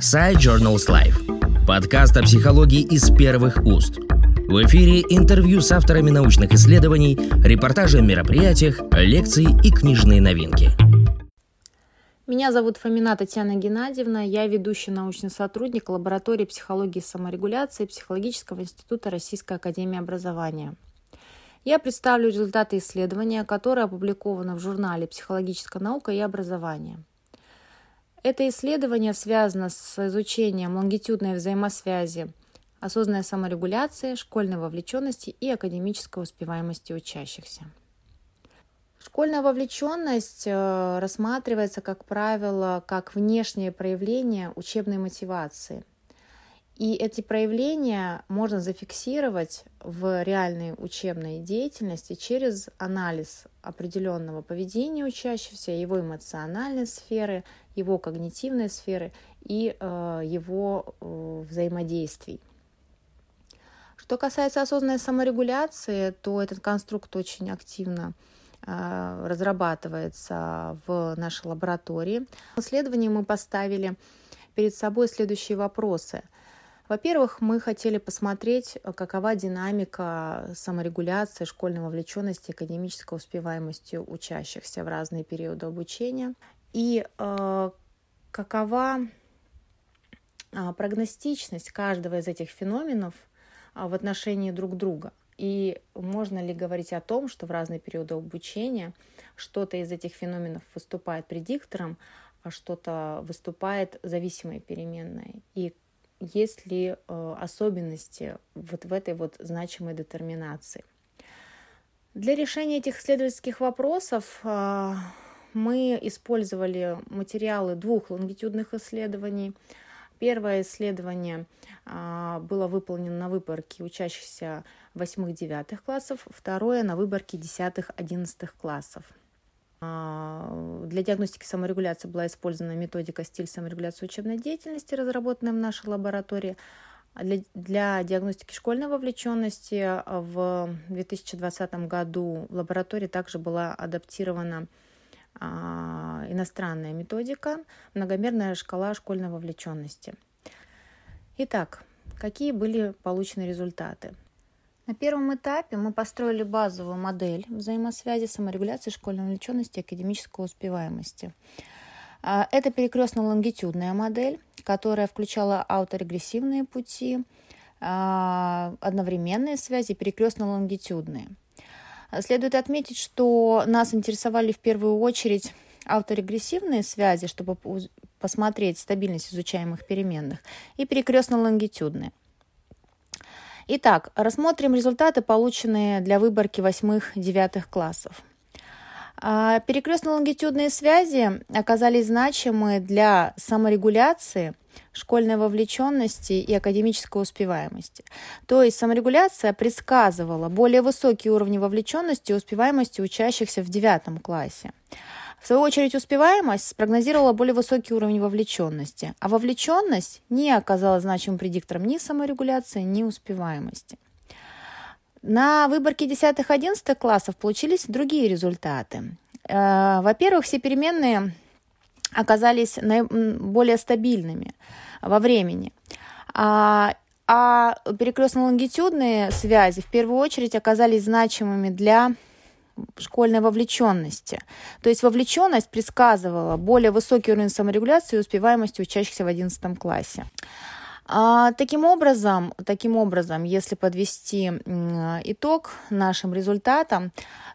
Side Journals Life. Подкаст о психологии из первых уст. В эфире интервью с авторами научных исследований, репортажи о мероприятиях, лекции и книжные новинки. Меня зовут Фомина Татьяна Геннадьевна, я ведущий научный сотрудник лаборатории психологии и саморегуляции Психологического института Российской академии образования. Я представлю результаты исследования, которое опубликовано в журнале «Психологическая наука и образование». Это исследование связано с изучением лонгитюдной взаимосвязи осознанной саморегуляции, школьной вовлеченности и академической успеваемости учащихся. Школьная вовлеченность э, рассматривается, как правило, как внешнее проявление учебной мотивации. И эти проявления можно зафиксировать в реальной учебной деятельности через анализ определенного поведения учащегося, его эмоциональной сферы, его когнитивной сферы и э, его э, взаимодействий. Что касается осознанной саморегуляции, то этот конструкт очень активно э, разрабатывается в нашей лаборатории. В исследовании мы поставили перед собой следующие вопросы – во-первых, мы хотели посмотреть, какова динамика саморегуляции, школьной вовлеченности, академической успеваемости учащихся в разные периоды обучения. И э, какова э, прогностичность каждого из этих феноменов э, в отношении друг друга. И можно ли говорить о том, что в разные периоды обучения что-то из этих феноменов выступает предиктором, а что-то выступает зависимой переменной. И есть ли э, особенности вот в этой вот значимой детерминации. Для решения этих исследовательских вопросов э, мы использовали материалы двух лонгитюдных исследований. Первое исследование э, было выполнено на выборке учащихся 8-9 классов, второе на выборке 10-11 классов. А, для диагностики саморегуляции была использована методика стиль саморегуляции учебной деятельности, разработанная в нашей лаборатории. А для, для диагностики школьной вовлеченности в 2020 году в лаборатории также была адаптирована а, иностранная методика, многомерная шкала школьной вовлеченности. Итак, какие были получены результаты? На первом этапе мы построили базовую модель взаимосвязи саморегуляции школьной увлеченности и академической успеваемости. А, это перекрестно-лонгитюдная модель, которая включала ауторегрессивные пути, а, одновременные связи и перекрестно-лонгитюдные. Следует отметить, что нас интересовали в первую очередь ауторегрессивные связи, чтобы посмотреть стабильность изучаемых переменных, и перекрестно-лонгитюдные – Итак, рассмотрим результаты, полученные для выборки восьмых-девятых классов. А, перекрестно-лонгитюдные связи оказались значимы для саморегуляции, школьной вовлеченности и академической успеваемости. То есть саморегуляция предсказывала более высокие уровни вовлеченности и успеваемости учащихся в девятом классе. В свою очередь, успеваемость спрогнозировала более высокий уровень вовлеченности, а вовлеченность не оказалась значимым предиктором ни саморегуляции, ни успеваемости. На выборке 10-11 классов получились другие результаты. Э, во-первых, все переменные оказались более стабильными во времени. А, а перекрестно-лонгитюдные связи в первую очередь оказались значимыми для школьной вовлеченности. То есть вовлеченность предсказывала более высокий уровень саморегуляции и успеваемости учащихся в 11 классе. А, таким образом, таким образом, если подвести итог нашим результатам,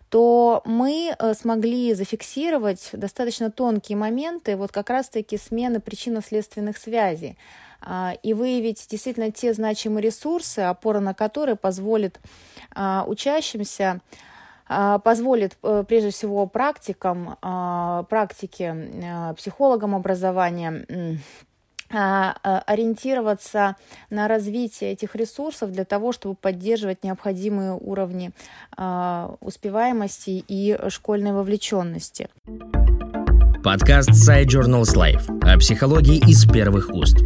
то мы э, смогли зафиксировать достаточно тонкие моменты вот как раз-таки смены причинно-следственных связей. А, и выявить действительно те значимые ресурсы, опора на которые позволит а, учащимся а, позволит э, прежде всего практикам, практике, психологам образования ориентироваться на развитие этих ресурсов для того, чтобы поддерживать необходимые уровни успеваемости и школьной вовлеченности. Подкаст Side Journals Life о психологии из первых уст.